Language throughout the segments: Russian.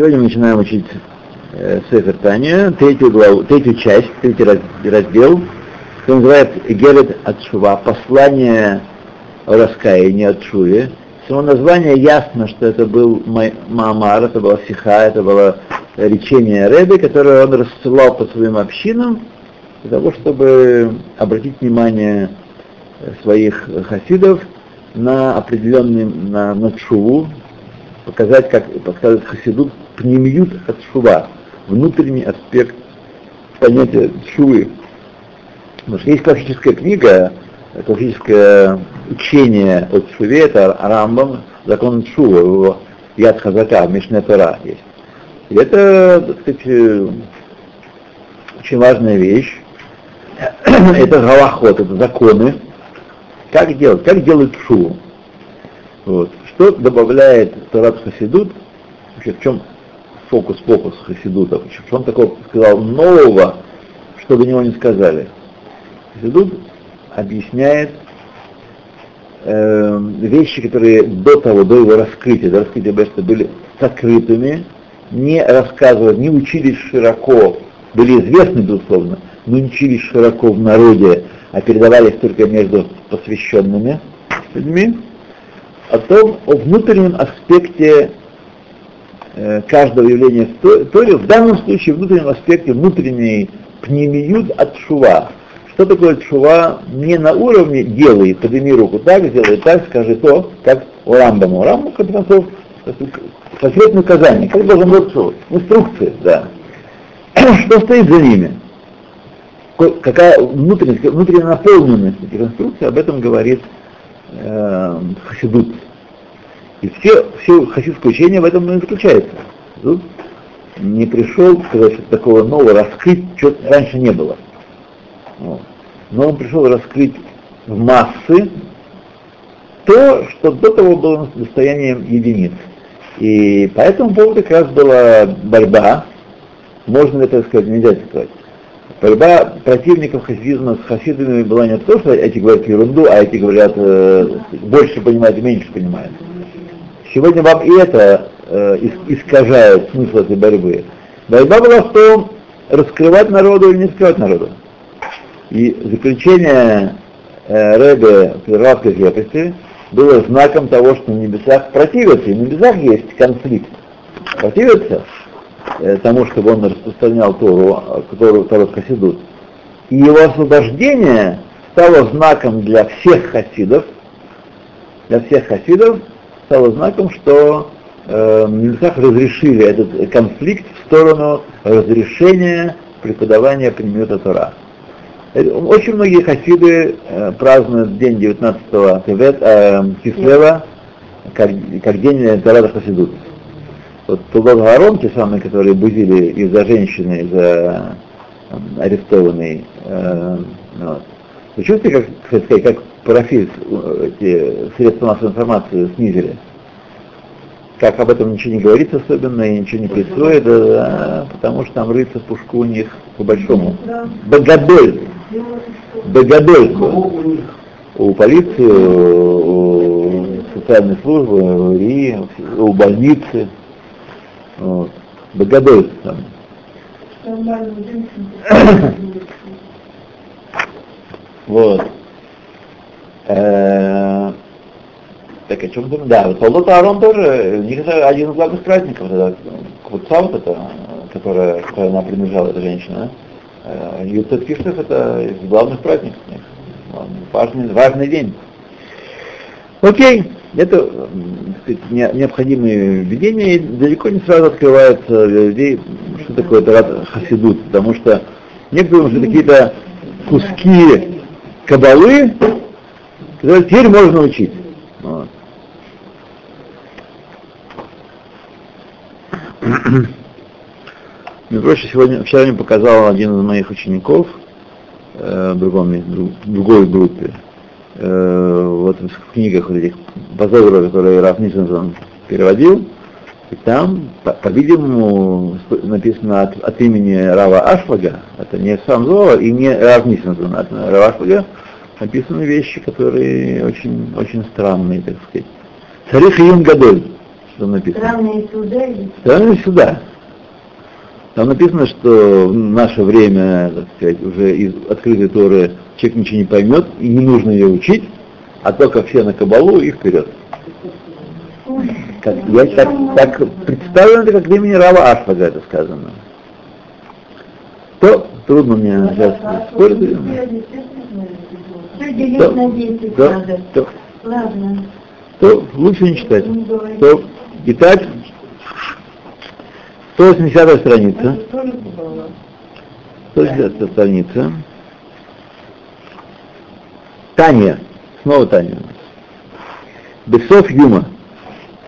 Сегодня мы начинаем учить э, Сефер Таня, третью, главу, третью часть, третий раз, раздел, который называется Герет от Шува, послание о раскаянии от Шуве. Само название ясно, что это был Маамар, это была Сиха, это было речение Рэбе, которое он рассылал по своим общинам, для того, чтобы обратить внимание своих хасидов на определенный, на, на шуву, показать, как показать хасиду пнемиют от шува, внутренний аспект понятия шувы. Потому что есть классическая книга, классическое учение от шуве, это Рамбам, закон шува, его Яд Хазака, Мишне Тора есть. И это, так сказать, очень важная вещь. это галахот, это законы. Как делать? Как делают шуву? Вот. Что добавляет Тарат Хасидут? В чем фокус-фокус Хасидута? В чем такого сказал нового, что до него не сказали? Хасидут объясняет э, вещи, которые до того, до его раскрытия, до раскрытия Бешта были сокрытыми, не рассказывали, не учились широко, были известны, безусловно, но не учились широко в народе, а передавались только между посвященными людьми о том, о внутреннем аспекте каждого явления в Торе, в данном случае внутреннем аспекте внутренней пнемиют от шува. Что такое шува? Не на уровне делай, подними руку так, сделай так, скажи то, как у Рамбама. У Рамбама, в конце концов, конкретное указание, как должен быть шува. Инструкции, да. Что стоит за ними? Какая внутренность, внутренняя наполненность этих инструкций, об этом говорит э, хасидут. И все, все хасидское учение в этом и заключается. Тут не пришел сказать, такого нового раскрыть, что раньше не было. Вот. Но он пришел раскрыть в массы то, что до того было состоянием единиц. И по этому поводу как раз была борьба, можно это сказать, нельзя сказать, Борьба противников хасидизма с хасидами была не то, что эти говорят ерунду, а эти говорят э, больше понимают меньше понимают. Сегодня вам и это э, искажает смысл этой борьбы. Борьба была в том, раскрывать народу или не раскрывать народу. И заключение э, Рэбе Петровской крепости было знаком того, что на небесах противятся, и на небесах есть конфликт. Противятся, Э, тому, чтобы он распространял Тору, которую Тору Хасидут. И его освобождение стало знаком для всех хасидов, для всех хасидов стало знаком, что э, небесах разрешили этот конфликт в сторону разрешения преподавания предмета Тора. Очень многие хасиды э, празднуют день 19 Тевет, э, Кислева как, как день Торада Хасидут вот Тулот Гарон, те самые, которые бузили из-за женщины, из-за арестованной, э, вот. Вы чувствуете, как, кстати сказать, как профиль эти средства массовой информации снизили? Как об этом ничего не говорится особенно и ничего не происходит, да, потому что там рыться в пушку у них по большому. Богодоль. Богодоль. У полиции, у социальной службы, у РИ, у больницы. Вот. Богодой там. Вот. Э, так о чем думаю? Да, вот Солдат Аарон тоже, у них это один из главных праздников, это Квуца вот это, которая, которая она принадлежала, эта женщина. Э, Юцет Кишлев это из главных праздников у них. Важный, важный день. Окей это сказать, необходимые введения, и далеко не сразу открывается для людей, что такое Тарат Хасидут, потому что некоторые что какие-то куски кабалы, которые теперь можно учить. Вот. Между прочим, сегодня, вчера мне показал один из моих учеников э, другом, в другой группе, э, вот в книгах вот этих Базовра, которые Раф Нисенсон переводил, и там, по-видимому, написано от, от имени Рава Ашвага, это не сам Зова и не Рав Нисенсон, от Рава Ашвага написаны вещи, которые очень, очень странные, так сказать. Царих Юм Гадоль, Что там написано? Странные суда Странные суда. Там написано, что в наше время, так сказать, уже из открытой Торы человек ничего не поймет, и не нужно ее учить, а только все на кабалу и вперед. Как, я так, так представлено это как имени Рава Ашфага это сказано. То трудно мне сейчас спорить. Делить То, на 10 то, надо. то, Ладно. то лучше не читать. Не. То, итак, 180 страница. 180 страница. Таня. Снова Таня. Бесов Юма.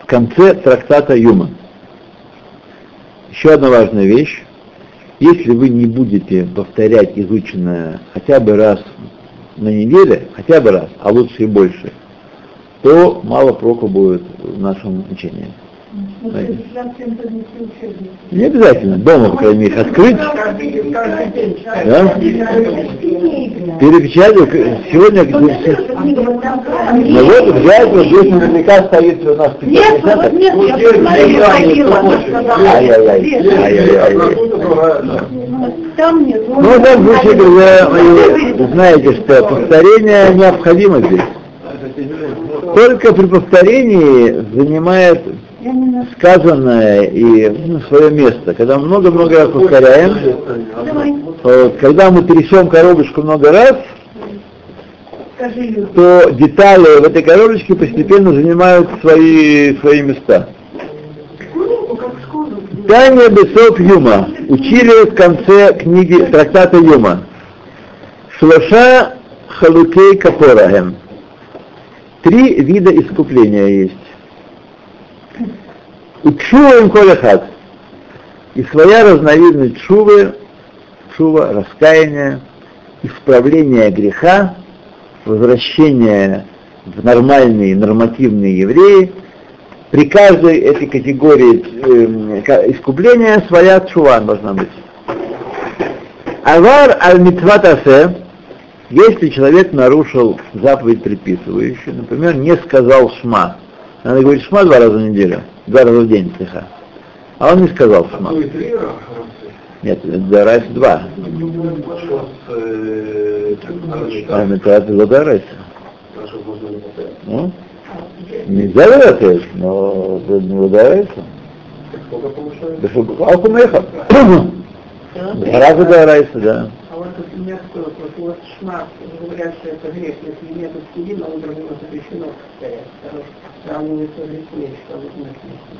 В конце трактата Юма. Еще одна важная вещь. Если вы не будете повторять изученное хотя бы раз на неделе, хотя бы раз, а лучше и больше, то мало проку будет в нашем учении. Не обязательно, дома, по крайней мере, открыть, да? перепечатать. Сегодня, ну вот, взять, вот здесь наверняка стоит у нас Нет, вот нет, я посмотрела. Ай-яй-яй, ай-яй-яй. Нет. Ну, в данном случае, когда вы знаете, что повторение необходимо здесь. Только при повторении занимает сказанное и ну, свое место. Когда много-много раз повторяем, вот, когда мы трясем коробочку много раз, то детали в этой коробочке постепенно занимают свои, свои места. Таня Бесов Юма. Учили в конце книги трактата Юма. Шлоша халукей капорахем. Три вида искупления есть. Учува им колехат. И своя разновидность шувы, шува, раскаяние, исправление греха, возвращение в нормальные, нормативные евреи, при каждой этой категории ка- искупления своя чува должна быть. Авар аль митватасе, если человек нарушил заповедь предписывающую, например, не сказал шма, надо говорить шма два раза в неделю, два раза в день, слегка. А он не сказал шма. Раза. Нет, это раз два. Э, А. Наша можно не повторять. Нельзя задарайся, но это не задарайся. Сколько получается? А. Два раза задарайся, да. А вот, например, вот, вот шмат, говорят, что это грех, если нет запрещено мы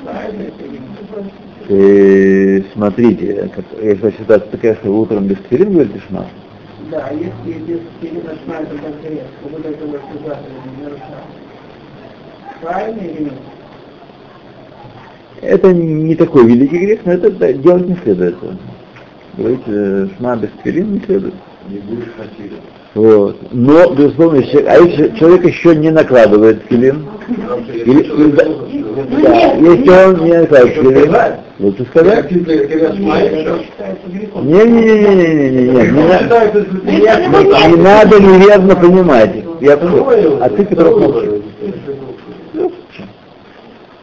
Правильно это или нет? И смотрите, если такая, что вы утром без тфилин говорите шма, Да, если без аспирина шмат, это как грех, вот это вот нарушаем. Правильно или нет? это не такой великий грех, но это да, делать не следует. Говорить э, шма без тфилин не следует. Не будешь хотеть. Вот. Но, безусловно, если, а если человек еще не накладывает филин, или, или- да, да, если он не накладывает филин, лучше сказать. Считается грехом. Не-не-не-не-не-не, не, на- не надо неверно понимать. Я понял. А ты, Петров, молчишь.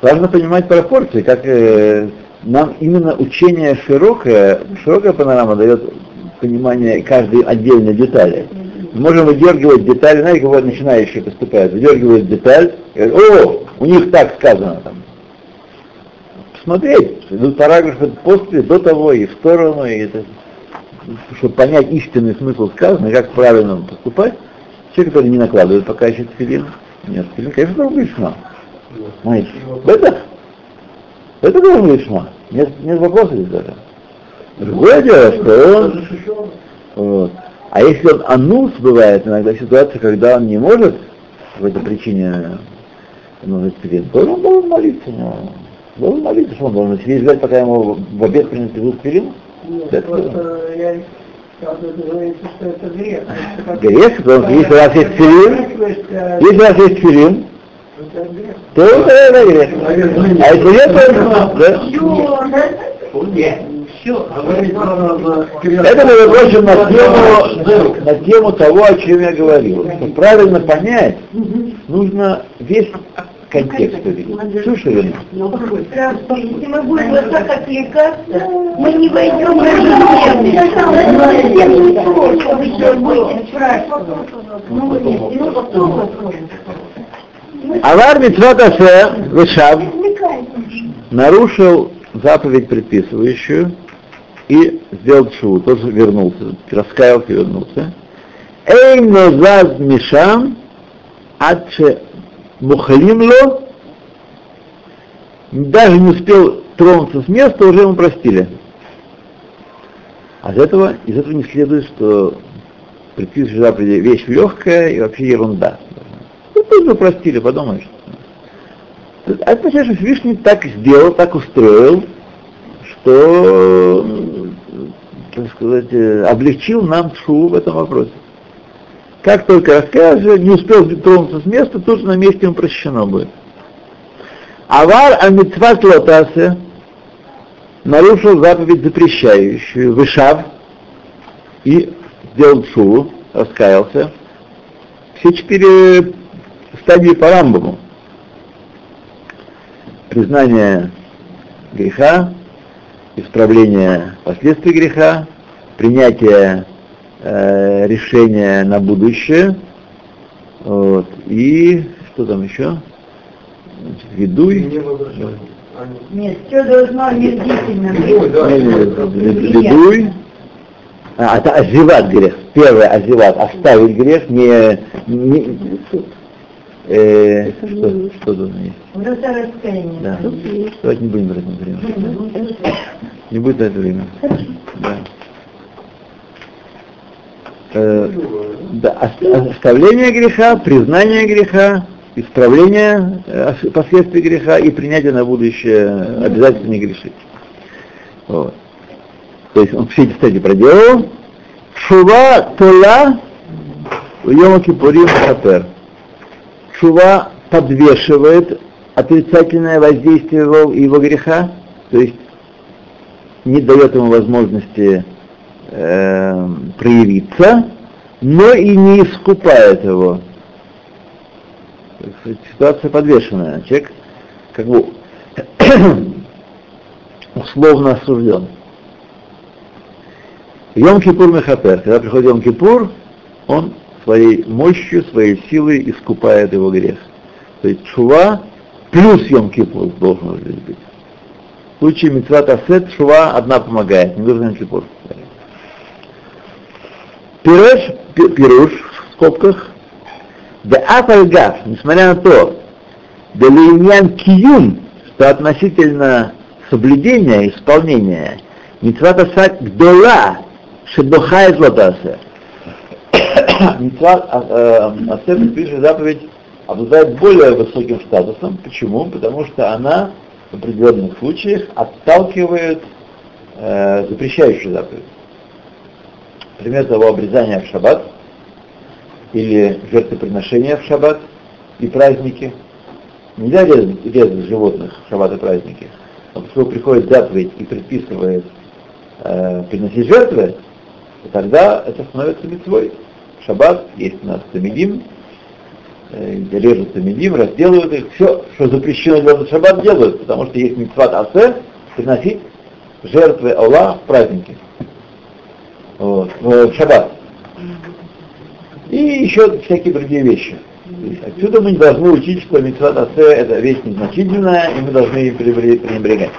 Важно понимать пропорции, как э, нам именно учение широкое, широкая панорама дает понимание каждой отдельной детали. Мы можем выдергивать детали, знаете, как начинающие поступают, выдергивают деталь, говорят, о, у них так сказано там. Посмотреть, идут параграфы после, до того, и в сторону, и это, чтобы понять истинный смысл сказано, как правильно поступать, человек, который не накладывает пока еще тфилин, нет, тфилин, конечно, должен Знаете, это, это должен быть шма. Нет, нет вопросов здесь даже. Другое дело, что он, вот. а если он анус бывает иногда ситуация, когда он не может по этой причине ну, тфилин, то он должен молиться. ну, Должен молиться, что он должен сидеть ждать, пока ему в обед принесут тфилин? Нет, Это просто я грех. Грех, потому что если у вас есть То есть, э, если у вас есть грех. То это, грех. А если нет, то. Это, между прочим, на тему, на тему того, о чем я говорил. Чтобы правильно понять, нужно весь контекст увидеть. Слушай, Если мы будем вот так отвлекаться, мы не войдем в Авар Митцвот Асе Вешав нарушил заповедь предписывающую и сделал шоу, тоже вернулся, раскаялся и вернулся. Эй, нозаз мишам, адше мухалимло, даже не успел тронуться с места, уже ему простили. А из этого, из этого не следует, что предписывающая заповеди вещь легкая и вообще ерунда. Ну, тоже простили, подумаешь. А это означает, что Всевышний так сделал, так устроил, что, так сказать, э, облегчил нам шу в этом вопросе. Как только раскаялся, не успел тронуться с места, тут же на месте ему прощено будет. Авар амитцват лотасе нарушил заповедь запрещающую, вышав и сделал шуву, раскаялся. Все четыре стадии по Рамбаму. Признание греха, исправление последствий греха, принятие э, решения на будущее, вот, и что там еще? Значит, ведуй. Нет, все должно мерзительно быть. Ведуй. А, это азиват грех. Первое азиват, оставить грех, не, не э, что, что тут есть? Врата раскаяния. Да. Давайте не будем брать на время. Не будет на это время. Да. Э, да, ос- оставление греха, признание греха, исправление э, ос- последствий греха и принятие на будущее обязательно не грешить. Вот. То есть он все эти стадии проделал. Шува тола в Йома Кипурим Хапер. Шува подвешивает отрицательное воздействие его, его греха, то есть не дает ему возможности э, проявиться, но и не искупает его. Ситуация подвешенная. Человек как бы условно осужден. Йом-Кипур Мехапер. Когда приходит Йом-Кипур, он своей мощью, своей силой искупает его грех. То есть Шува плюс Йом-Кипур должен здесь быть. В случае Митцват Асет Шува одна помогает, не нужно Йом-Кипур. Пируш, пи- пируш в скобках, да афальгав, несмотря на то, да линьян киюм, что относительно соблюдения, исполнения, митцват асак гдола, шедохает лотасе. Митцват асет, предписывающая заповедь, обладает более высоким статусом. Почему? Потому что она в определенных случаях отталкивает э, запрещающую заповедь. Пример того обрезания в шаббат или жертвоприношения в шаббат и праздники. Нельзя резать, резать животных в шаббат и праздники. Но поскольку приходит заповедь и предписывает э, приносить жертвы, то тогда это становится митцвой. Шаббат есть у нас тамидим, э, режут тамидим, разделывают их. Все, что запрещено делать в шаббат, делают, потому что есть митцват асе, приносить жертвы Аллах в праздники. Вот, в шаббат. И еще всякие другие вещи. Отсюда мы не должны учить, что митцват асе это вещь незначительная, и мы должны пренебре- пренебрегать.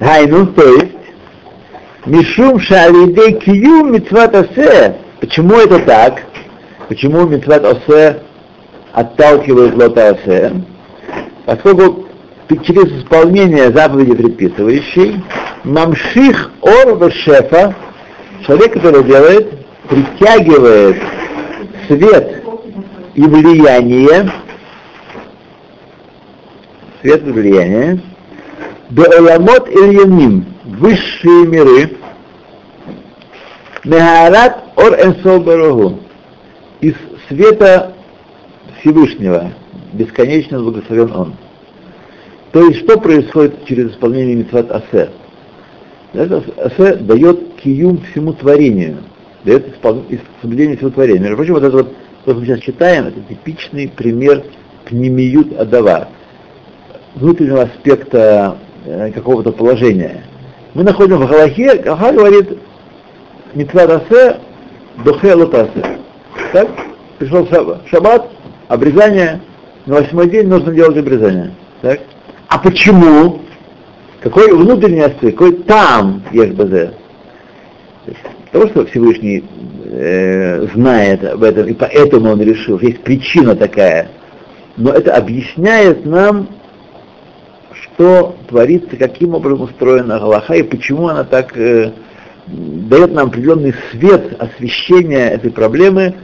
Гайну, то есть, Мишум шалидей кию митцват асе. Почему это так? Почему митцват асе отталкивает лота асе? Поскольку через исполнение заповеди предписывающей, мамших ор шефа, человек, который делает, притягивает свет и влияние, свет и влияние, Беоламот Ильяним, высшие миры, Мехарат Ор Энсол Барагу, из света Всевышнего, бесконечно благословен Он. То есть, что происходит через исполнение митцват Асе? Это Асе дает киюм всему творению, дает испол- соблюдение всего творения. Между прочим, вот это вот что мы сейчас читаем, это типичный пример пнемиют адава, внутреннего аспекта э, какого-то положения. Мы находим в Галахе, Галаха говорит, Митварасе дохе лотасе. Так? Пришел шаббат, обрезание, на восьмой день нужно делать обрезание. Так? А почему? Какой внутренний аспект, какой там ЕХБЗ? Того, что Всевышний э, знает об этом, и поэтому он решил, есть причина такая. Но это объясняет нам, что творится, каким образом устроена Галаха и почему она так э, дает нам определенный свет освещения этой проблемы.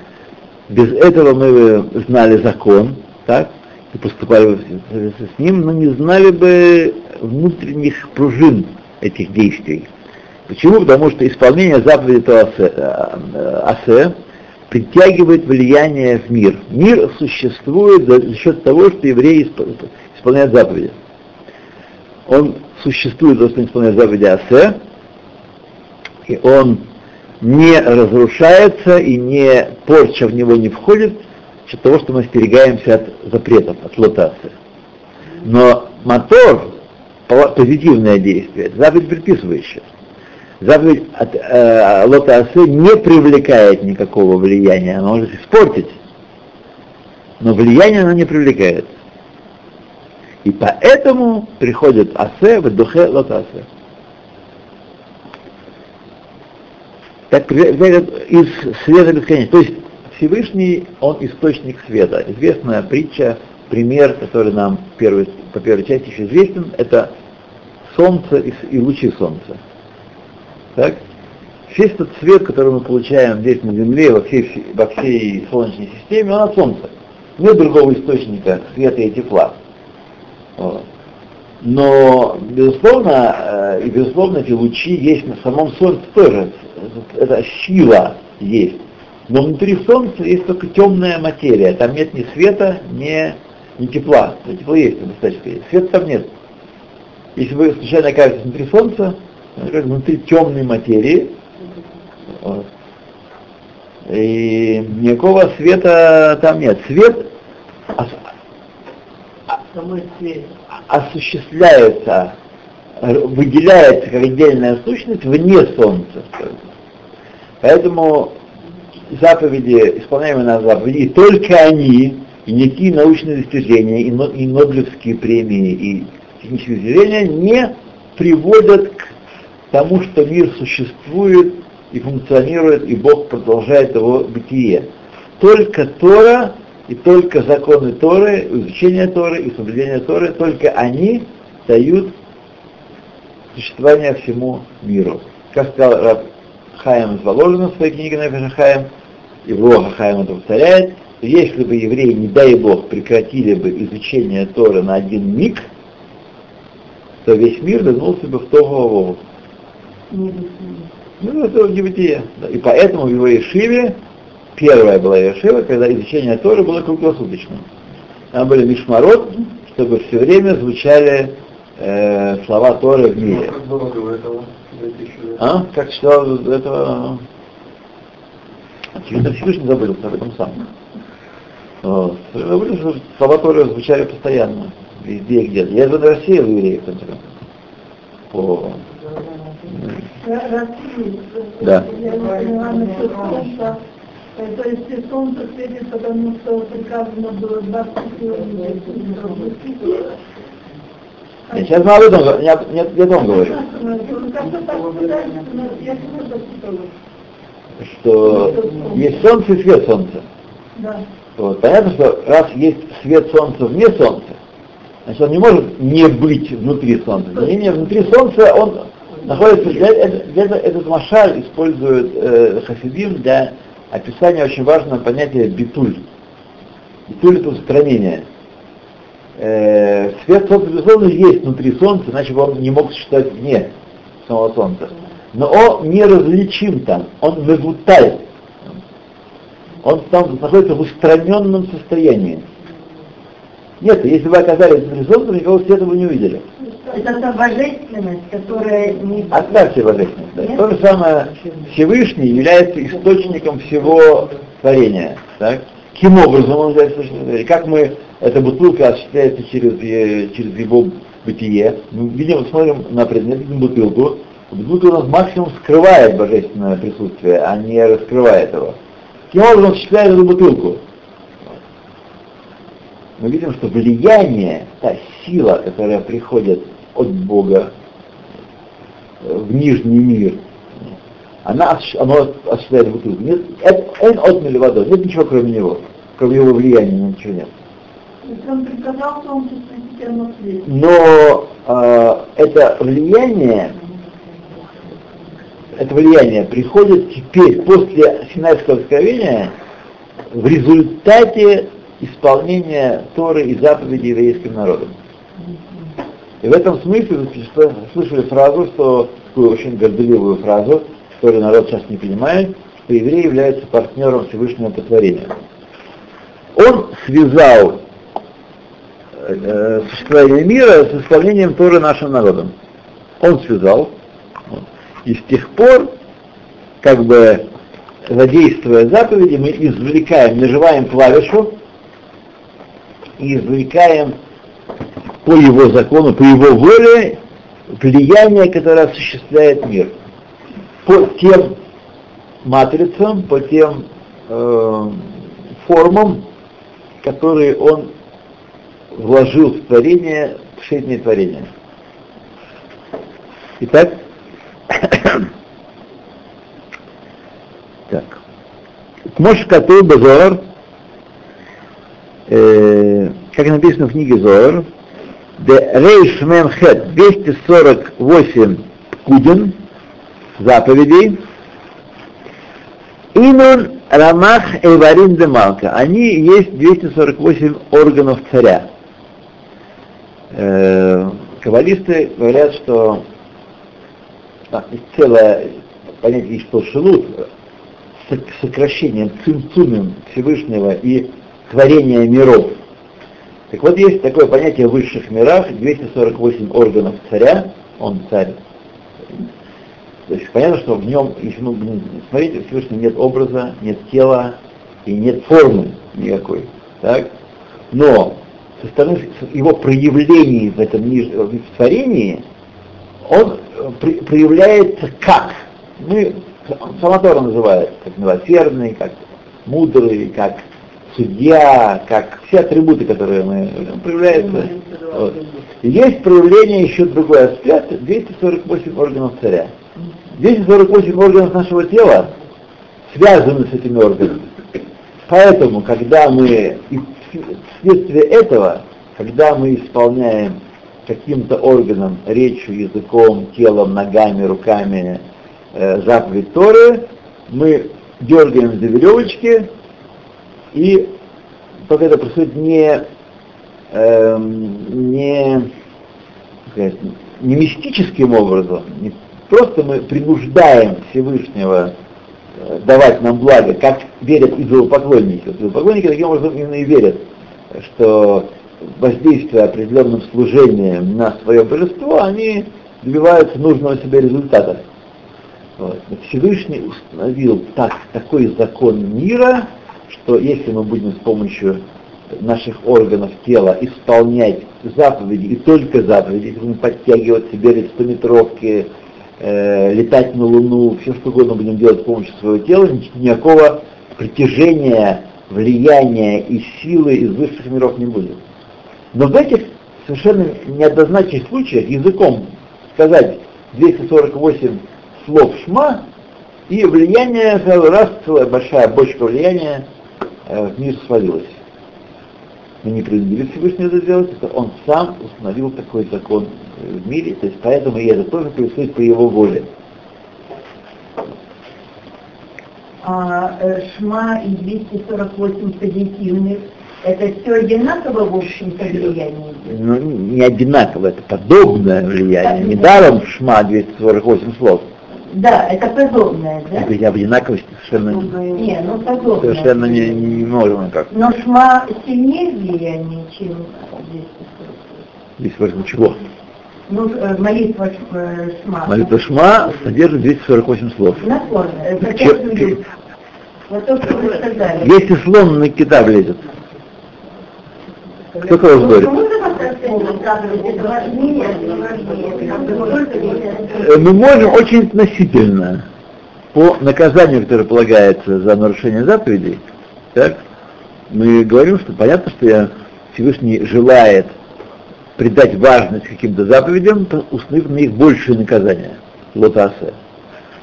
Без этого мы знали закон, так, и поступали с ним, но не знали бы внутренних пружин этих действий. Почему? Потому что исполнение заповеди Асе, э, Асе притягивает влияние в мир. Мир существует за счет того, что евреи исполняют заповеди. Он существует за исполняет заповеди Асе, и он не разрушается и не порча в него не входит, за того, что мы остерегаемся от запретов, от лотации. Но мотор, позитивное действие, это заповедь предписывающая. Заповедь от э, лотасы не привлекает никакого влияния, она может испортить, но влияние она не привлекает. И поэтому приходит асе в духе лотасы. Так из света бесконечности. То есть Всевышний, он источник света. Известная притча, пример, который нам первый, по первой части еще известен, это солнце и, лучи солнца. Так? Весь этот свет, который мы получаем здесь на Земле, во всей, во всей Солнечной системе, он от Солнца. Нет другого источника света и тепла. Но, безусловно, э, и безусловно, эти лучи есть на самом Солнце тоже. Это сила есть. Но внутри Солнца есть только темная материя. Там нет ни света, ни, ни тепла. Но тепло есть, достаточно. Света там нет. Если вы случайно окажетесь внутри Солнца, внутри темной материи, вот, и никакого света там нет. Свет осуществляется, выделяется как отдельная сущность вне Солнца. Поэтому заповеди, исполняемые на заповеди, только они, и никакие научные достижения, и, и Нобелевские премии, и технические достижения не приводят к тому, что мир существует и функционирует, и Бог продолжает его бытие. Только Тора и только законы Торы, изучение Торы и соблюдение Торы, только они дают существование всему миру. Как сказал Раб Хаим из Воложина в своей книге Нефеша Хаим, и Бога Хаим это повторяет, если бы евреи, не дай Бог, прекратили бы изучение Торы на один миг, то весь мир вернулся бы в Тогу Ну, это небытие. И поэтому в его Ешиве, первая была Ешива, когда изучение Торы было круглосуточным. Там были мишмарот, чтобы все время звучали э, слова Торы в мире. Как было до этого? А? Как читал до этого? Очевидно, Всевышний забылся об этом сам. Вот. Забыли, что слова Торы звучали постоянно, везде и где-то. Я же рассеял евреев, в конце концов. По... Да. То есть солнце светит, потому что приказано было 20 Я сейчас об этом, не, не о том говорю. Что есть солнце и свет солнца. Да. Вот. Понятно, что раз есть свет солнца вне солнца, значит он не может не быть внутри солнца. Не, не, внутри солнца он находится, для, для, для, этот машаль использует э, хасидим для описания очень важного понятия битуль. Битуль это устранение. Э, свет солнца, безусловно, есть внутри солнца, иначе бы он не мог существовать вне самого солнца. Но он неразличим там, он мегуталь. Он там находится в устраненном состоянии. Нет, если бы оказались внутри солнца, никакого света бы не увидели. Это та божественность, которая не... Оставьте божественность. Да. То же самое Всевышний является источником всего творения. Так? каким образом он является источником творения, как мы, эта бутылка осуществляется через, э, через его бытие. Мы видим, смотрим на предмет, видим бутылку, бутылка у нас максимум скрывает божественное присутствие, а не раскрывает его. Каким образом он осуществляет эту бутылку? Мы видим, что влияние, та сила, которая приходит от Бога в нижний мир, она, оно осуществляет бутылку. Нет, это от водой, нет ничего кроме него, кроме его влияния, ничего нет. Он. Но э, это влияние, это влияние приходит теперь, после Синайского откровения, в результате исполнения Торы и заповедей еврейским народом. И в этом смысле слышали фразу, что такую очень горделивую фразу, которую народ сейчас не понимает, что еврей является партнером Всевышнего по творению. Он связал э, существование мира с исполнением Торы нашим народом. Он связал. И с тех пор, как бы задействуя заповеди, мы извлекаем, наживаем клавишу и извлекаем по его закону, по его воле влияние, которое осуществляет мир. По тем матрицам, по тем э, формам, которые он вложил в творение, в шейтное творение. Итак, так. Мош Кату Базор, э, как написано в книге Зор, де Рейш Менхет 248 Кудин, заповедей, Инун Рамах Эварин де Малка. Они есть 248 органов царя. Э, каббалисты говорят, что а, целое понятие есть шелут, с сокращением, цимцумем Всевышнего и творения миров. Так вот, есть такое понятие в высших мирах, 248 органов царя, он царь. То есть понятно, что в нем, если мы будем смотреть, в Всевышнем нет образа, нет тела и нет формы никакой. Так? Но со стороны его проявлений в этом в творении, он э, при, проявляется как? Мы, сама Тора называет, как милосердный, как мудрый, как судья, как все атрибуты, которые мы проявляются. Вот. Есть проявление еще другой аспект, 248 органов царя. 248 органов нашего тела связаны с этими органами. Поэтому, когда мы, вследствие этого, когда мы исполняем каким-то органом, речью, языком, телом, ногами, руками э, заповедь Торы, мы дергаем за веревочки, и только это происходит не, э, не, сказать, не мистическим образом, не просто мы принуждаем Всевышнего э, давать нам благо, как верят идолопоклонники. Идолопоклонники таким образом именно и верят, что воздействуя определенным служением на свое божество, они добиваются нужного себе результата. Вот. Всевышний установил так, такой закон мира, что если мы будем с помощью наших органов тела исполнять заповеди, и только заповеди, если будем подтягивать себе 100-метровки, э, летать на Луну, все что угодно будем делать с помощью своего тела, никакого притяжения, влияния и силы из высших миров не будет. Но в этих совершенно неоднозначных случаях языком сказать 248 слов шма, и влияние, раз целая большая бочка влияния в мир свалилась. Мы не принудили Всевышнего это сделать, это он сам установил такой закон в мире, то есть поэтому и это тоже происходит по его воле. А э, Шма и 248 позитивных, это все одинаково в общем-то влияние? Ну, не одинаково, это подобное влияние. Недаром Шма 248 слов. Да, это подобное, да? Говорить об одинаковости совершенно, Не, ну подобное. совершенно не, не, можем никак. Но Шма сильнее влияние, чем 248? Здесь важно чего? Ну, э, молитва э, Шма. Молитва Шма содержит 248 слов. Нахон, Че- Вот то, что вы сказали. Если слон на кита влезет, кто кого сборит? Э, Мы можем очень относительно по наказанию, которое полагается за нарушение заповедей, так, мы говорим, что понятно, что я, Всевышний желает придать важность каким-то заповедям, установив на них большее наказание, лотасе.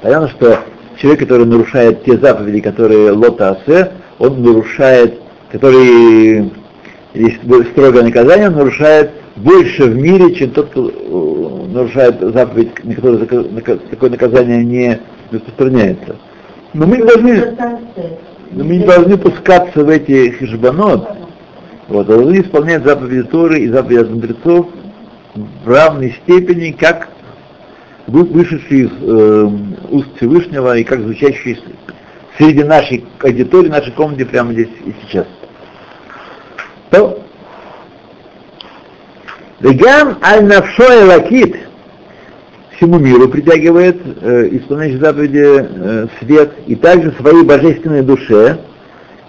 Понятно, что человек, который нарушает те заповеди, которые лотасе, он нарушает, который есть строгое наказание, он нарушает больше в мире, чем тот, кто э, нарушает заповедь, на которую такое наказание не распространяется. Но мы не должны, но мы не должны пускаться в эти хижбанот, вот, а должны исполнять заповеди Торы и заповеди от мудрецов в равной степени, как вышедшие из э, уст Всевышнего и как звучащие среди нашей аудитории, нашей комнаты прямо здесь и сейчас. То, Вегам аль-навшо лакит всему миру притягивает э, исполняющий заповеди э, свет и также своей божественной душе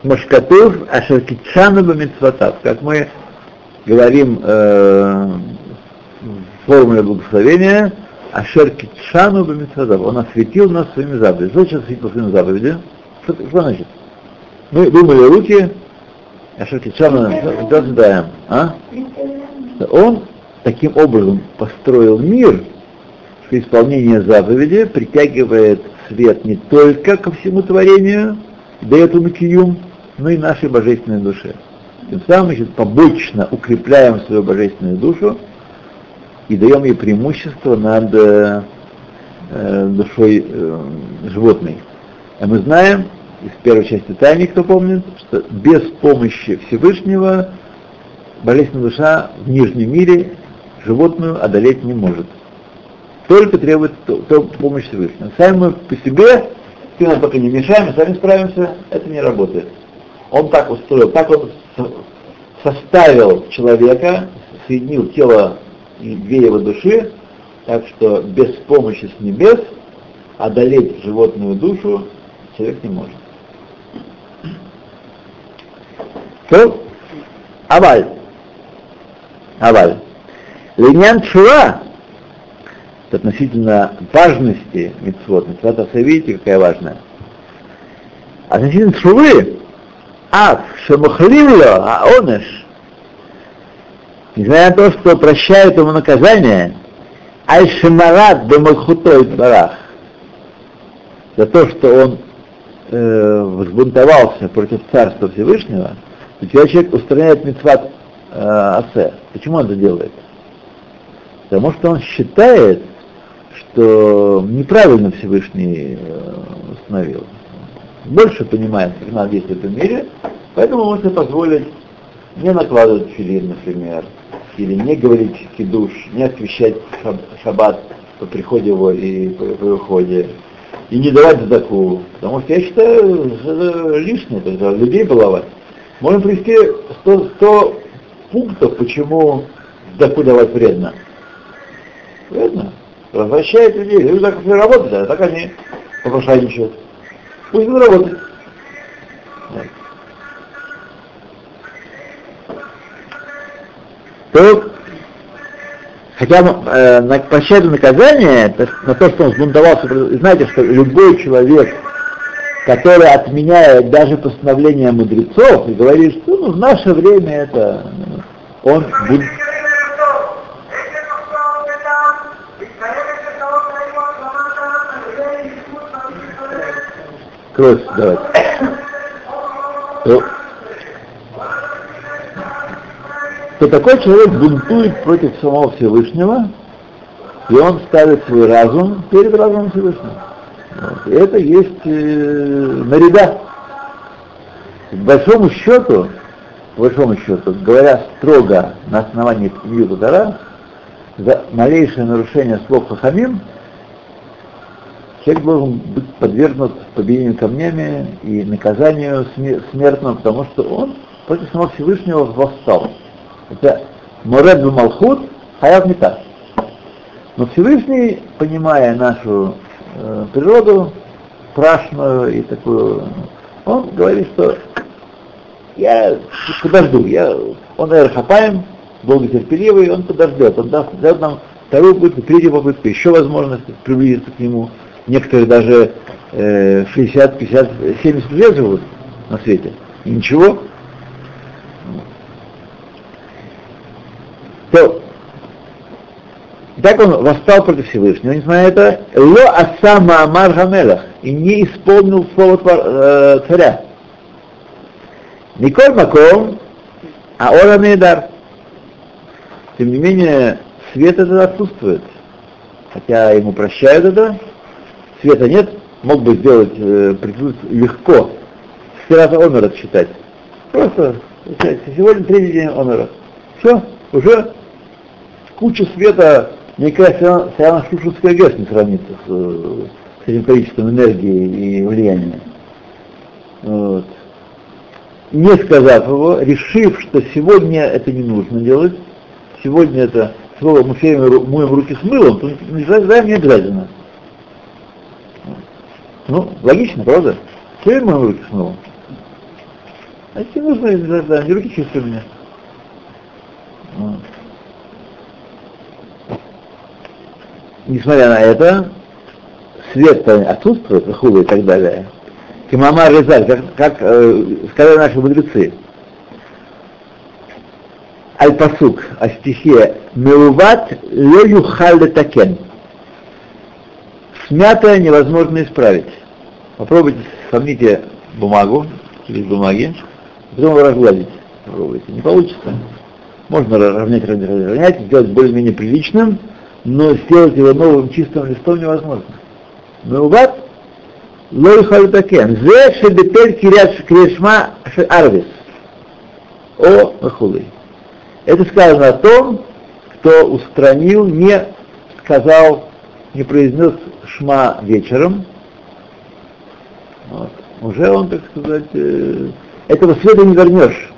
Машкатув Ашаркичану Бамитсватав, как мы говорим э, в формуле благословения, Ашаркичану Бамитсватав, он осветил нас своими заповедями. Что значит осветил своими заповедями? Что, что значит? Мы вымыли руки, Ашаркичану даем, а? Он таким образом построил мир, что исполнение заповеди притягивает свет не только ко всему творению, дает ему киюм, но и нашей божественной душе. Тем самым значит, побочно укрепляем свою божественную душу и даем ей преимущество над э, э, душой э, животной. А мы знаем из первой части Тайни, кто помнит, что без помощи Всевышнего божественная душа в нижнем мире животную одолеть не может. Только требует помощи Всевышнего. Сами мы по себе, ты нам пока не мешаем, мы сами справимся, это не работает. Он так устроил, так он составил человека, соединил тело и две его души, так что без помощи с небес одолеть животную душу человек не может. То, аваль. Аваль. Линян Шура, относительно важности митцвот, митцвот видите, какая важная. Относительно Шуры, Ав, шамухливло, а оныш, несмотря на то, что прощают ему наказание, аль-шамарат бемалхутой барах, за то, что он э, взбунтовался против Царства Всевышнего, то человек устраняет митцват асе. Почему он это делает? Потому что он считает, что неправильно Всевышний э, установил больше понимает, как надо действовать в мире, поэтому можно позволить не накладывать филин, например, или не говорить кидуш, не освещать шаббат по приходе его и по, по выходе, и не давать задаку, потому что я считаю, это лишнее, это людей баловать. Можно привести 100, 100 пунктов, почему задаку давать вредно. Вредно. Развращает людей. Люди так не работают, а так они попрошайничают. Пусть он работает. То, хотя э, на, прощает наказание на то, что он сбунтовался, знаете, что любой человек, который отменяет даже постановление мудрецов и говорит, что ну, в наше время это, он будет Кросс давайте. То, то такой человек бунтует против самого Всевышнего, и он ставит свой разум перед разумом Всевышнего. Вот. И это есть э, нареда. К большому счету, по большому счету, говоря строго на основании Юда Дара, за малейшее нарушение слов Хахамим, человек должен быть подвергнут побиению камнями и наказанию смертному, потому что он против самого Всевышнего восстал. Это Моред Малхут, Хаяв Митас. Но Всевышний, понимая нашу э, природу, страшную и такую Он говорит, что я подожду, я, он, наверное, хапаем, долготерпеливый, он подождет, он даст, даст нам вторую попытку, третью попытку, еще возможность приблизиться к нему. Некоторые даже э, 60, 50, 70 лет живут на свете. И ничего. То, так он восстал против Всевышнего, несмотря на это, ло асама амар хамелах, и не исполнил слово э, царя. Николь Маком, а Ора Мейдар. Тем не менее, свет это отсутствует. Хотя ему прощают это, света нет, мог бы сделать э, легко. Сирата Омера отсчитать. Просто, сегодня третий день Омера. Все, уже куча света, мне кажется, Саяна Шушинская ГЭС не сравнится с, с этим количеством энергии и влияния. Не сказав его, решив, что сегодня это не нужно делать, сегодня это слово мы все моем руки с мылом, то не не обязательно. Ну, логично, правда? Все моем руки с мылом. А если нужно, да, не руки чистые у меня. Несмотря на это, свет отсутствует, хула и так далее. Кимама Резаль, как, как э, сказали наши мудрецы. Аль-Пасук, о стихе Меуват ле такен. Смятое невозможно исправить. Попробуйте, сомните бумагу, через бумаги, потом разгладить. Попробуйте. Не получится. Можно равнять, равнять, равнять, сделать более-менее приличным, но сделать его новым чистым листом невозможно. Меуват לא יכול לתקן. זה שביטל קריאת שמע של ערבית, או וכולי. Это сказано о том, кто устранил, не сказал, не произнес шма вечером. Вот. Уже он, так сказать, э, этого света не вернешь.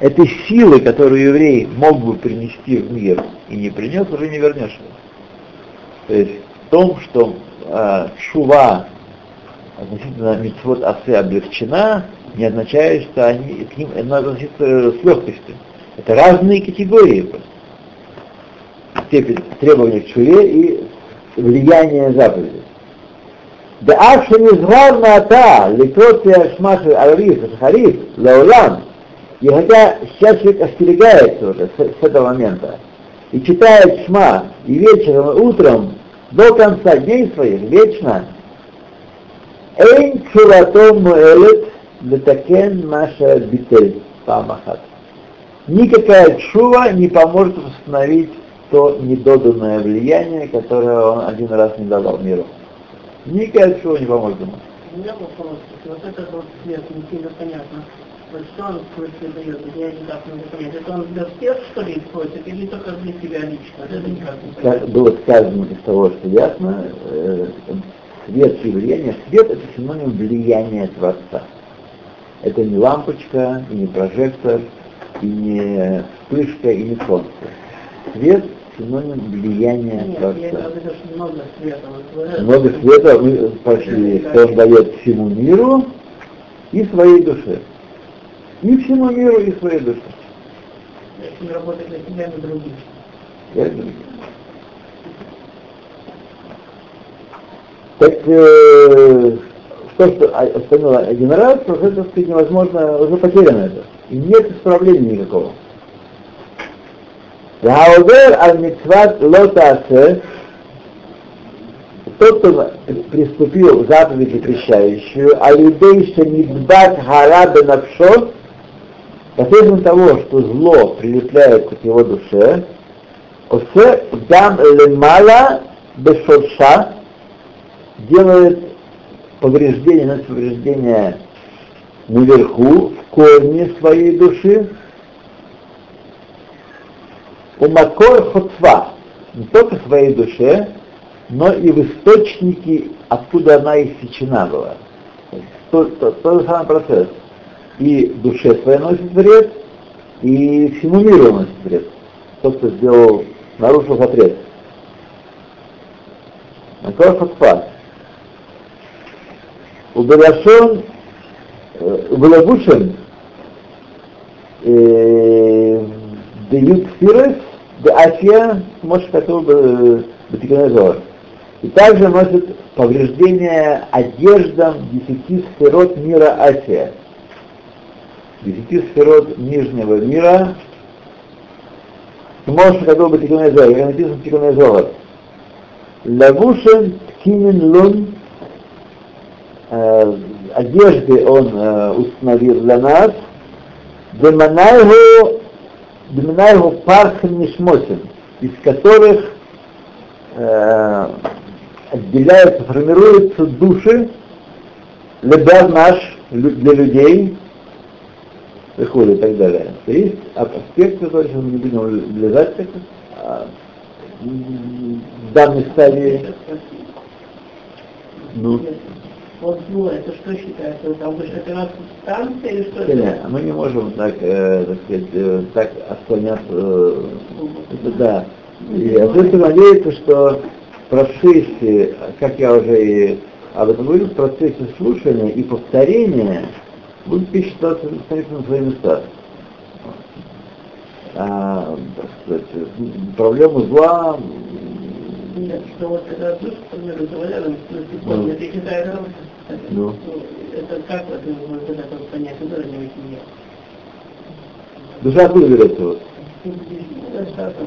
Этой силы, которую еврей мог бы принести в мир и не принес, уже не вернешь. То есть в том, что э, шува относительно митцвот асы облегчена, не означает, что они, к ним надо относиться с легкостью. Это разные категории. Степень требования к чуре и влияние заповеди. Да авши низгар ата ликот шмаши арвис шахариф лаулам, и хотя сейчас человек остерегается уже с, с этого момента, и читает шма и вечером, и утром, до конца дней своих, вечно, Эйн Чулатом Муэлет Летакен Маша Битель Памахат. Никакая чува не поможет восстановить то недоданное влияние, которое он один раз не давал миру. Никакая чува не поможет ему. У меня вопрос, вот это вот свет не сильно понятно. Что он в смысле дает? Я не так могу понять. Это он для всех, что ли, использует, или только для себя лично? Это никак не. Было сказано из того, что ясно, э, свет и влияние. Свет это синоним влияния Творца. Это не лампочка, и не прожектор, и не вспышка, и не солнце. Свет синоним влияния Нет, Творца. я имею в виду, что много света. Вот, Много света мы пошли, что он дает всему миру и своей душе. И всему миру, и своей душе. Если не работает для себя, для других. Правильно? Так э, то, что остановило один раз, уже, так сказать, невозможно, уже потеряно это. И нет исправления никакого. Гаудер аль митцват лотасе, тот, кто приступил заповедь запрещающую, а людей что не дбат хараба навшо, посредством того, что зло прилепляет к его душе, осе дам лемала бешорша, делает повреждение, наносит повреждение наверху, в корне своей души, у Макор Хоцва, не только в своей душе, но и в источнике, откуда она иссечена была. Тот, тот, тот же самый процесс. И душе своей носит вред, и всему миру носит вред. Тот, кто сделал, нарушил запрет. Макор Хоцва. Убелашон Валабушин, Дают Фирес, Асия, может, который Батиканезор. И также носит повреждение одеждам десяти сферот мира Асия. Десяти сферот нижнего мира. Может, который Батиканезор, как написано Батиканезор. Лавушин Ткинин Лун одежды он э, установил для нас, Деманайгу, Деманайгу Пархам Нишмотин, из которых э, отделяются, формируются души, лебяд наш для людей, приходит и так далее. То есть аспект, который сейчас мы не будем влезать так, а, в данной стадии. Ну, вот ну, это что считается? Там выше это станция или что это? Нет, мы не можем так, э, так сказать, э, так отклоняться. Э, да. И отсюда надеяться, что в процессе, как я уже и об этом говорил, в процессе слушания и повторения будет становиться на свои места. А, так сказать, проблему зла Нет, что вот когда душ рядом, Ну. это считает Ну. Это как вот можно вот это вот понять, куда они не душа откуда берется? Вот? Это что там,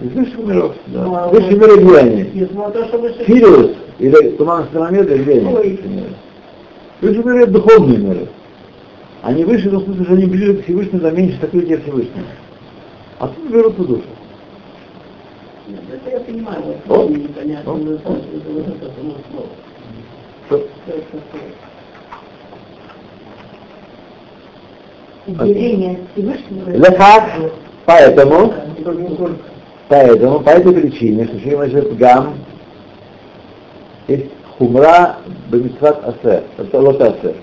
высших миров, Ну, да. а Высшие вот- миры ну а. Сириус или туман они? Ой. Высшие миры это духовные миры. Они выше, в том смысле, что они ближе к Всевышнему, да меньше сокрытия Всевышнего. А тут берутся души. Нет, Это я понимаю, вот непонятно, О. ну, вот это вот это, ну, слово. Что? Лехак, поэтому, поэтому, по этой причине, что Шри Машет Гам, есть хумра бемитват асе, это лот асе.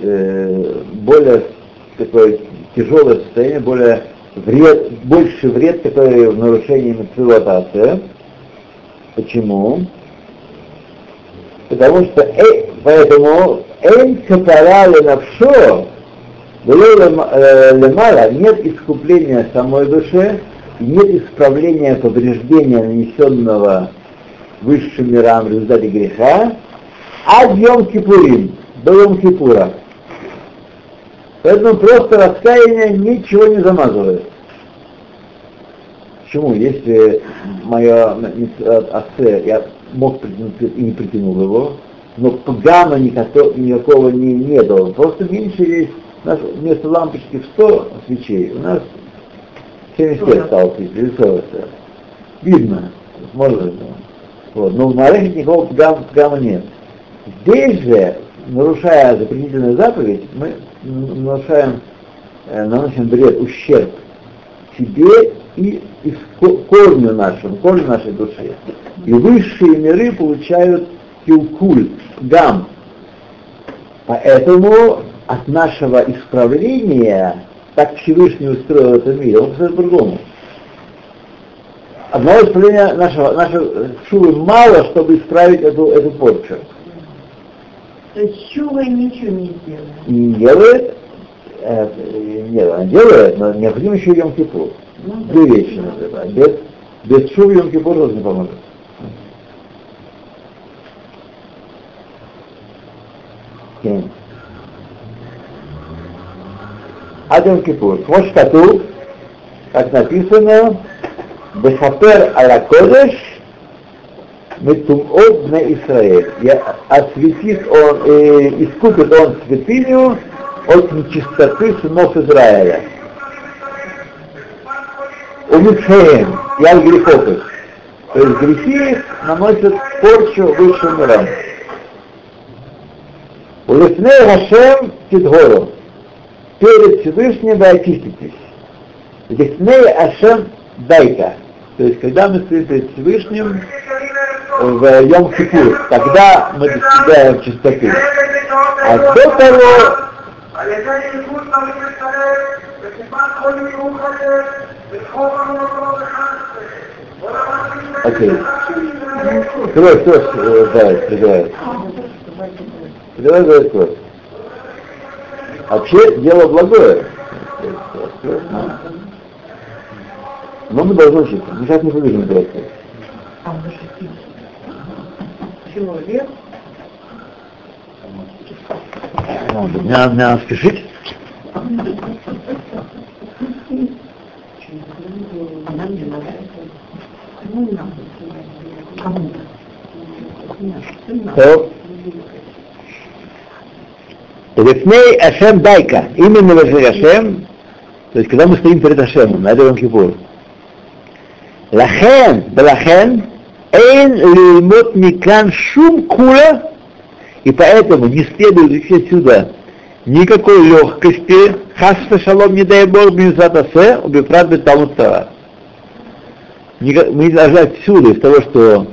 Э, более такое тяжелое состояние, более вред, больше вред, который в нарушении митцвот асе. Почему? Потому что э, поэтому эн капара ленавшо было э, лемала, нет искупления самой душе, нет исправления повреждения, нанесенного высшим мирам в результате греха, а Йом Кипурим, до Кипура. Поэтому просто раскаяние ничего не замазывает. Почему? Если мое асе, я мог притянуть и не притянул его, но пгама никакого, никакого не, не дал. Просто меньше есть, у нас вместо лампочки в 100 свечей, у нас 75 стало свечей, 40. Видно, можно. Вот. Но в Марехе никакого пгама, пгама нет. Здесь же, нарушая запретительную заповедь, мы нарушаем, э, наносим вред, ущерб себе и, и ко- корню нашему, корню нашей души. И высшие миры получают килкуль, гам. Поэтому от нашего исправления, так Всевышний устроил этот мир, он все по-другому. Одного исправления нашего, нашего шувы мало, чтобы исправить эту, эту порчу. То есть чува ничего не сделает. Не делает, э, нет, она делает, но необходимо еще Йом Кипур. Ну. Две вещи надо. Без, без шувы Йом Кипур тоже не поможет. עד יום כיפור. כמו שכתוב, רק написано, בכפר על הקודש מטומאות בני ישראל. Я- Осветит он, э, искупит он святыню от нечистоты сынов Израиля. Умитхеем и от грехов их. То есть грехи их наносят порчу высшим мирам. Улесне Хашем Тидгору. перед Всевышним вы очиститесь. Лифней Ашем Дайка. То есть, когда мы стоим перед Всевышним э, в Йом тогда мы достигаем чистоты. А до того, Окей. Okay. Кровь тоже, да, призывает. Призывает кровь. Вообще дело благое. Но мы должны учиться. Мы сейчас не побежим просто. А он до 60. Чего, лет? Надо, мне надо, мне надо спешить. А нам Лифней Ашем Дайка, именно в Ашем, то есть когда мы стоим перед Ашемом, на этом Кипур. Лахен, Балахен, Эйн лильмот микан шум кула, и поэтому не следует учить отсюда никакой легкости, хасфа шалом, не дай Бог, бензатасе, убифрат беталмут тара. Мы должны отсюда, из того, что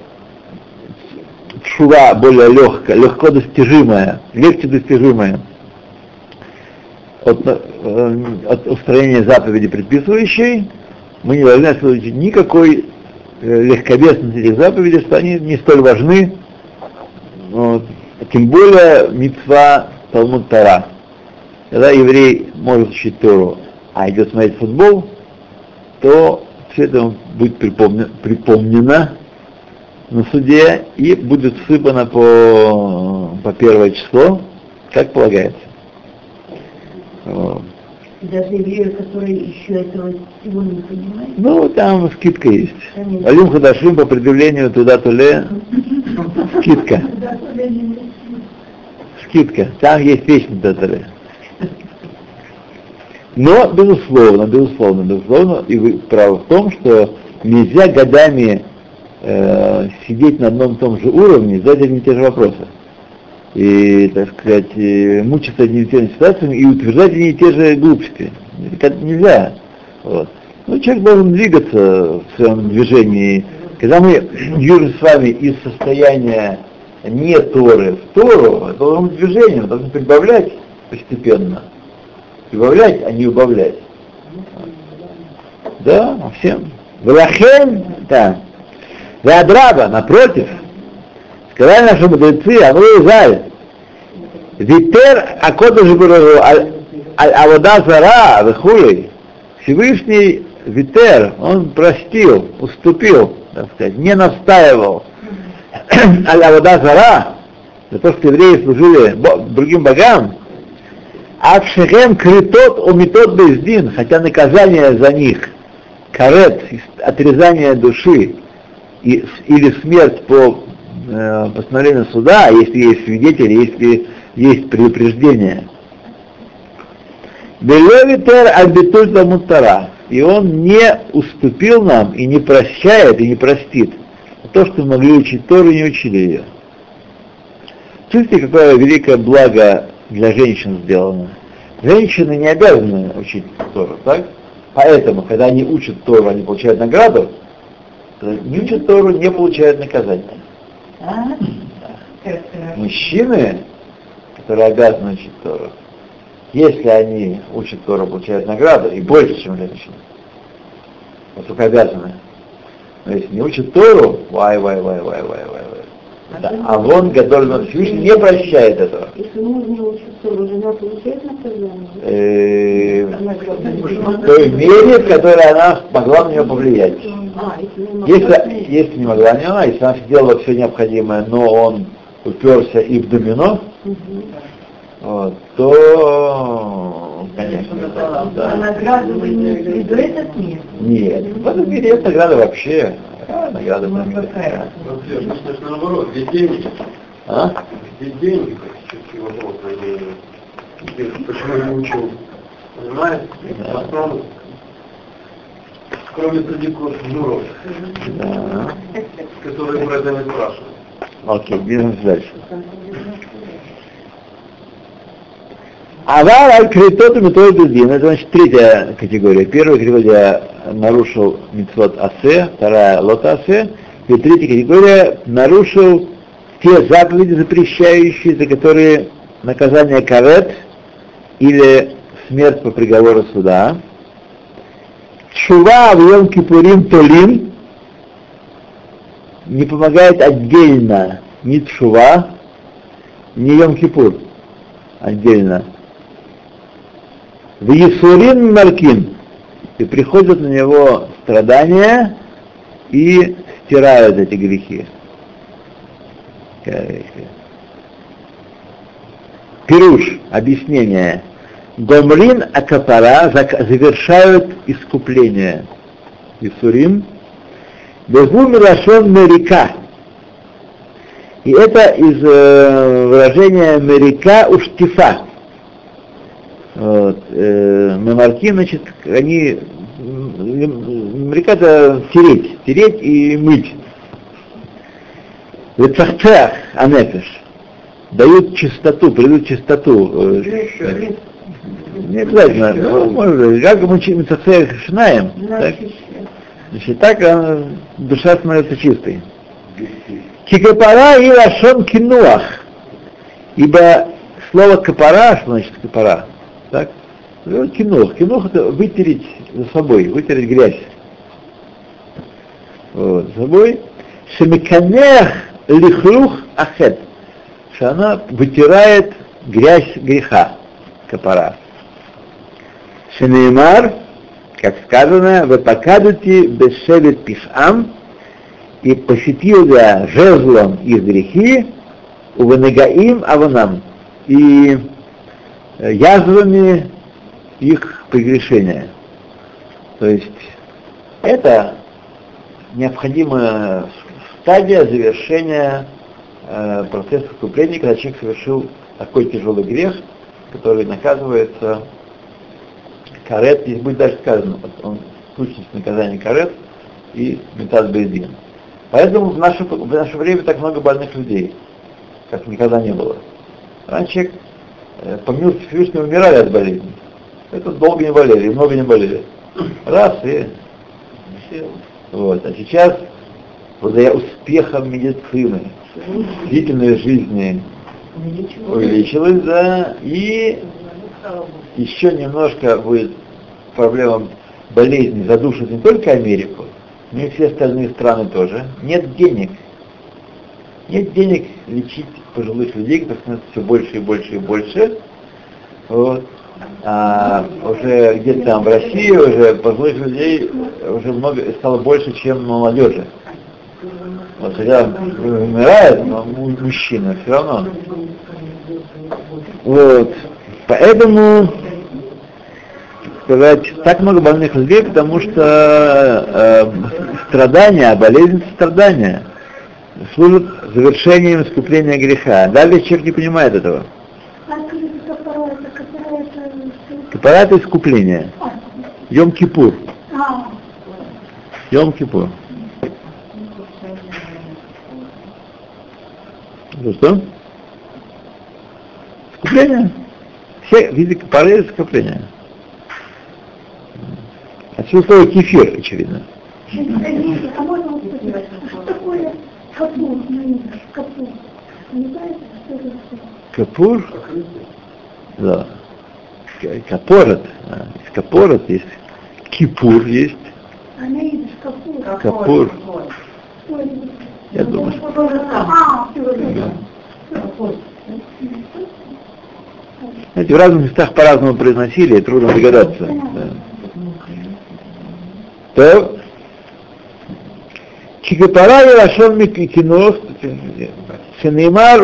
чува более легкая, легко достижимая, легче достижимая от, э, от устроения заповеди предписывающей, мы не должны отсюда никакой э, легковесности этих заповедей, что они не столь важны, вот, тем более митцва Талмуд Тара. Когда еврей может учить Тору, а идет смотреть футбол, то все это будет припомнено, припомнено на суде и будет всыпано по, по первое число, как полагается. И даже евреи, которые еще этого всего не понимают. Ну, там скидка есть. Конечно. Алим Хадашим по предъявлению туда туле скидка. Скидка. Там есть песня туда туле. Но, безусловно, безусловно, безусловно, и вы правы в том, что нельзя годами э, сидеть на одном и том же уровне, задать одни и те же вопросы. И, так сказать, мучиться одними и теми ситуациями и утверждать одни и те же глупости. Это нельзя. Вот. Ну, человек должен двигаться в своем движении. Когда мы движемся с вами из состояния не Торы в Тору, это должно быть движение, мы должны прибавлять постепенно. Прибавлять, а не убавлять. Да, всем. Влахен, да. Веадраба, напротив, сказали наши мудрецы, а ну изай, Витер Акодыш Барагу, Авода Зара, Вехулей, Всевышний Витер, он простил, уступил, так сказать, не настаивал. Аль-Авода Зара, за то, что евреи служили другим богам, а в Шехем критот умитот бездин, хотя наказание за них, карет, отрезание души, и, или смерть по э, постановлению суда, если есть свидетели, если есть предупреждение. Белевитер альбитуль мутара. И он не уступил нам и не прощает, и не простит то, что могли учить Тору, не учили ее. Чувствуете, какое великое благо для женщин сделано? Женщины не обязаны учить Тору, так? Поэтому, когда они учат Тору, они получают награду, не учат Тору, не получают наказания. Мужчины, которые обязаны учить Тору, если они учат Тору, получают награду, и больше, чем женщины, поскольку обязаны. Но если не учат Тору, вай, вай, вай, вай, вай, вай, вай. Да. А вон Гадоль Всевышний не прощает этого. Если муж не учит Тору, жена получает наказание? Э, В той мере, в которой она могла на него повлиять. А, если не Если, не могла не она, если она сделала все необходимое, но он уперся и в домино, вот, то, конечно, А да. награду вы имеете в виду этот мир? Нет, в этом мире есть награда вообще. А, награда в Ну, мире. какая? Вообще, ну, значит, наоборот, ведь деньги, А? ведь деньги, чуть-чуть вопрос, почему я не учил, понимаете? Да. Кроме садиков, Муров, Да. которые про это не спрашивают. Окей, бизнес дальше. Авар аль критоту метой бедин. Это значит третья категория. Первая категория нарушил митцвот асе, вторая лот асе. И третья категория нарушил те заповеди, запрещающие, за которые наказание карет или смерть по приговору суда. Чува в Йом Кипурим Толим не помогает отдельно ни Тшува, ни Йом Кипур отдельно. В Есурин Маркин. И приходят на него страдания и стирают эти грехи. Пируш, объяснение. Гомрин Акапара завершают искупление. Исурим. Бегу Милашон Мерика. И это из э, выражения Мерика Уштифа. Вот, э, мемарки, значит, они Мерика это тереть, тереть и мыть. Лецахцех анефеш. Дают чистоту, придут чистоту. э, Не обязательно. Ну, может, как мы Мецахцех шнаем, так, значит, так душа становится чистой. Кикапара и лашон кинуах. Ибо слово капара, что значит капара? Так? Ну, Кинух. Кинух это вытереть за собой, вытереть грязь. Вот, за собой. Шемиканех лихрух ахет. Что она вытирает грязь греха. Капара. Шенеймар, как сказано, вы покадете бешевет пишам, и посетил я жезлом их грехи, увенегаим аванам, и язвами их прегрешения. То есть это необходимая стадия завершения э, процесса искупления, когда человек совершил такой тяжелый грех, который наказывается карет, здесь будет даже сказано, он сущность наказания карет и метад бейдин. Поэтому в наше, в наше время так много больных людей, как никогда не было. Раньше человек, э, по милости Всевышнего, умирали от болезни. Это долго не болели, много не болели. Раз и вот. А сейчас, благодаря успехам медицины, длительность жизни увеличилась, да, и еще немножко будет проблема болезни задушить не только Америку, но и все остальные страны тоже. Нет денег. Нет денег лечить пожилых людей, которые становятся все больше и больше и больше. Вот. А уже где-то там в России уже пожилых людей уже много стало больше, чем молодежи. Вот когда умирает мужчина, все равно. Вот. Поэтому сказать, так много больных людей, потому что э, страдания, болезнь страдания служат завершением искупления греха. Далее человек не понимает этого. Капара это искупление. Йом Кипур. Йом Кипур. Ну что? Искупление. Все виды капары это искупление. Отсюда слово кефир, очевидно. А можно капур? Да. Капорот. а, Есть капорот, есть кипур есть. А капур. Я думаю. А. Знаете, в разных местах по-разному произносили, трудно догадаться. Да. То Кикапара и Рашон Микинов,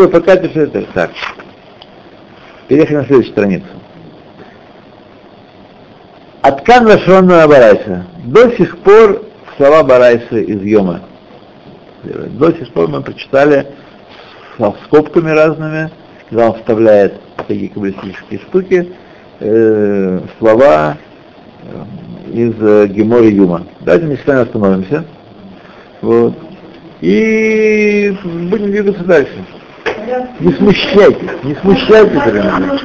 пока это так. Переехали на следующую страницу. Откан Рашон Барайса. До сих пор слова Барайса из Йома. До сих пор мы прочитали со скобками разными, когда он вставляет такие каббалистические штуки, э, слова из э, Гемора Юма. Давайте мы с вами остановимся. Вот. И будем двигаться дальше. Не смущайтесь, не смущайтесь, дорогие.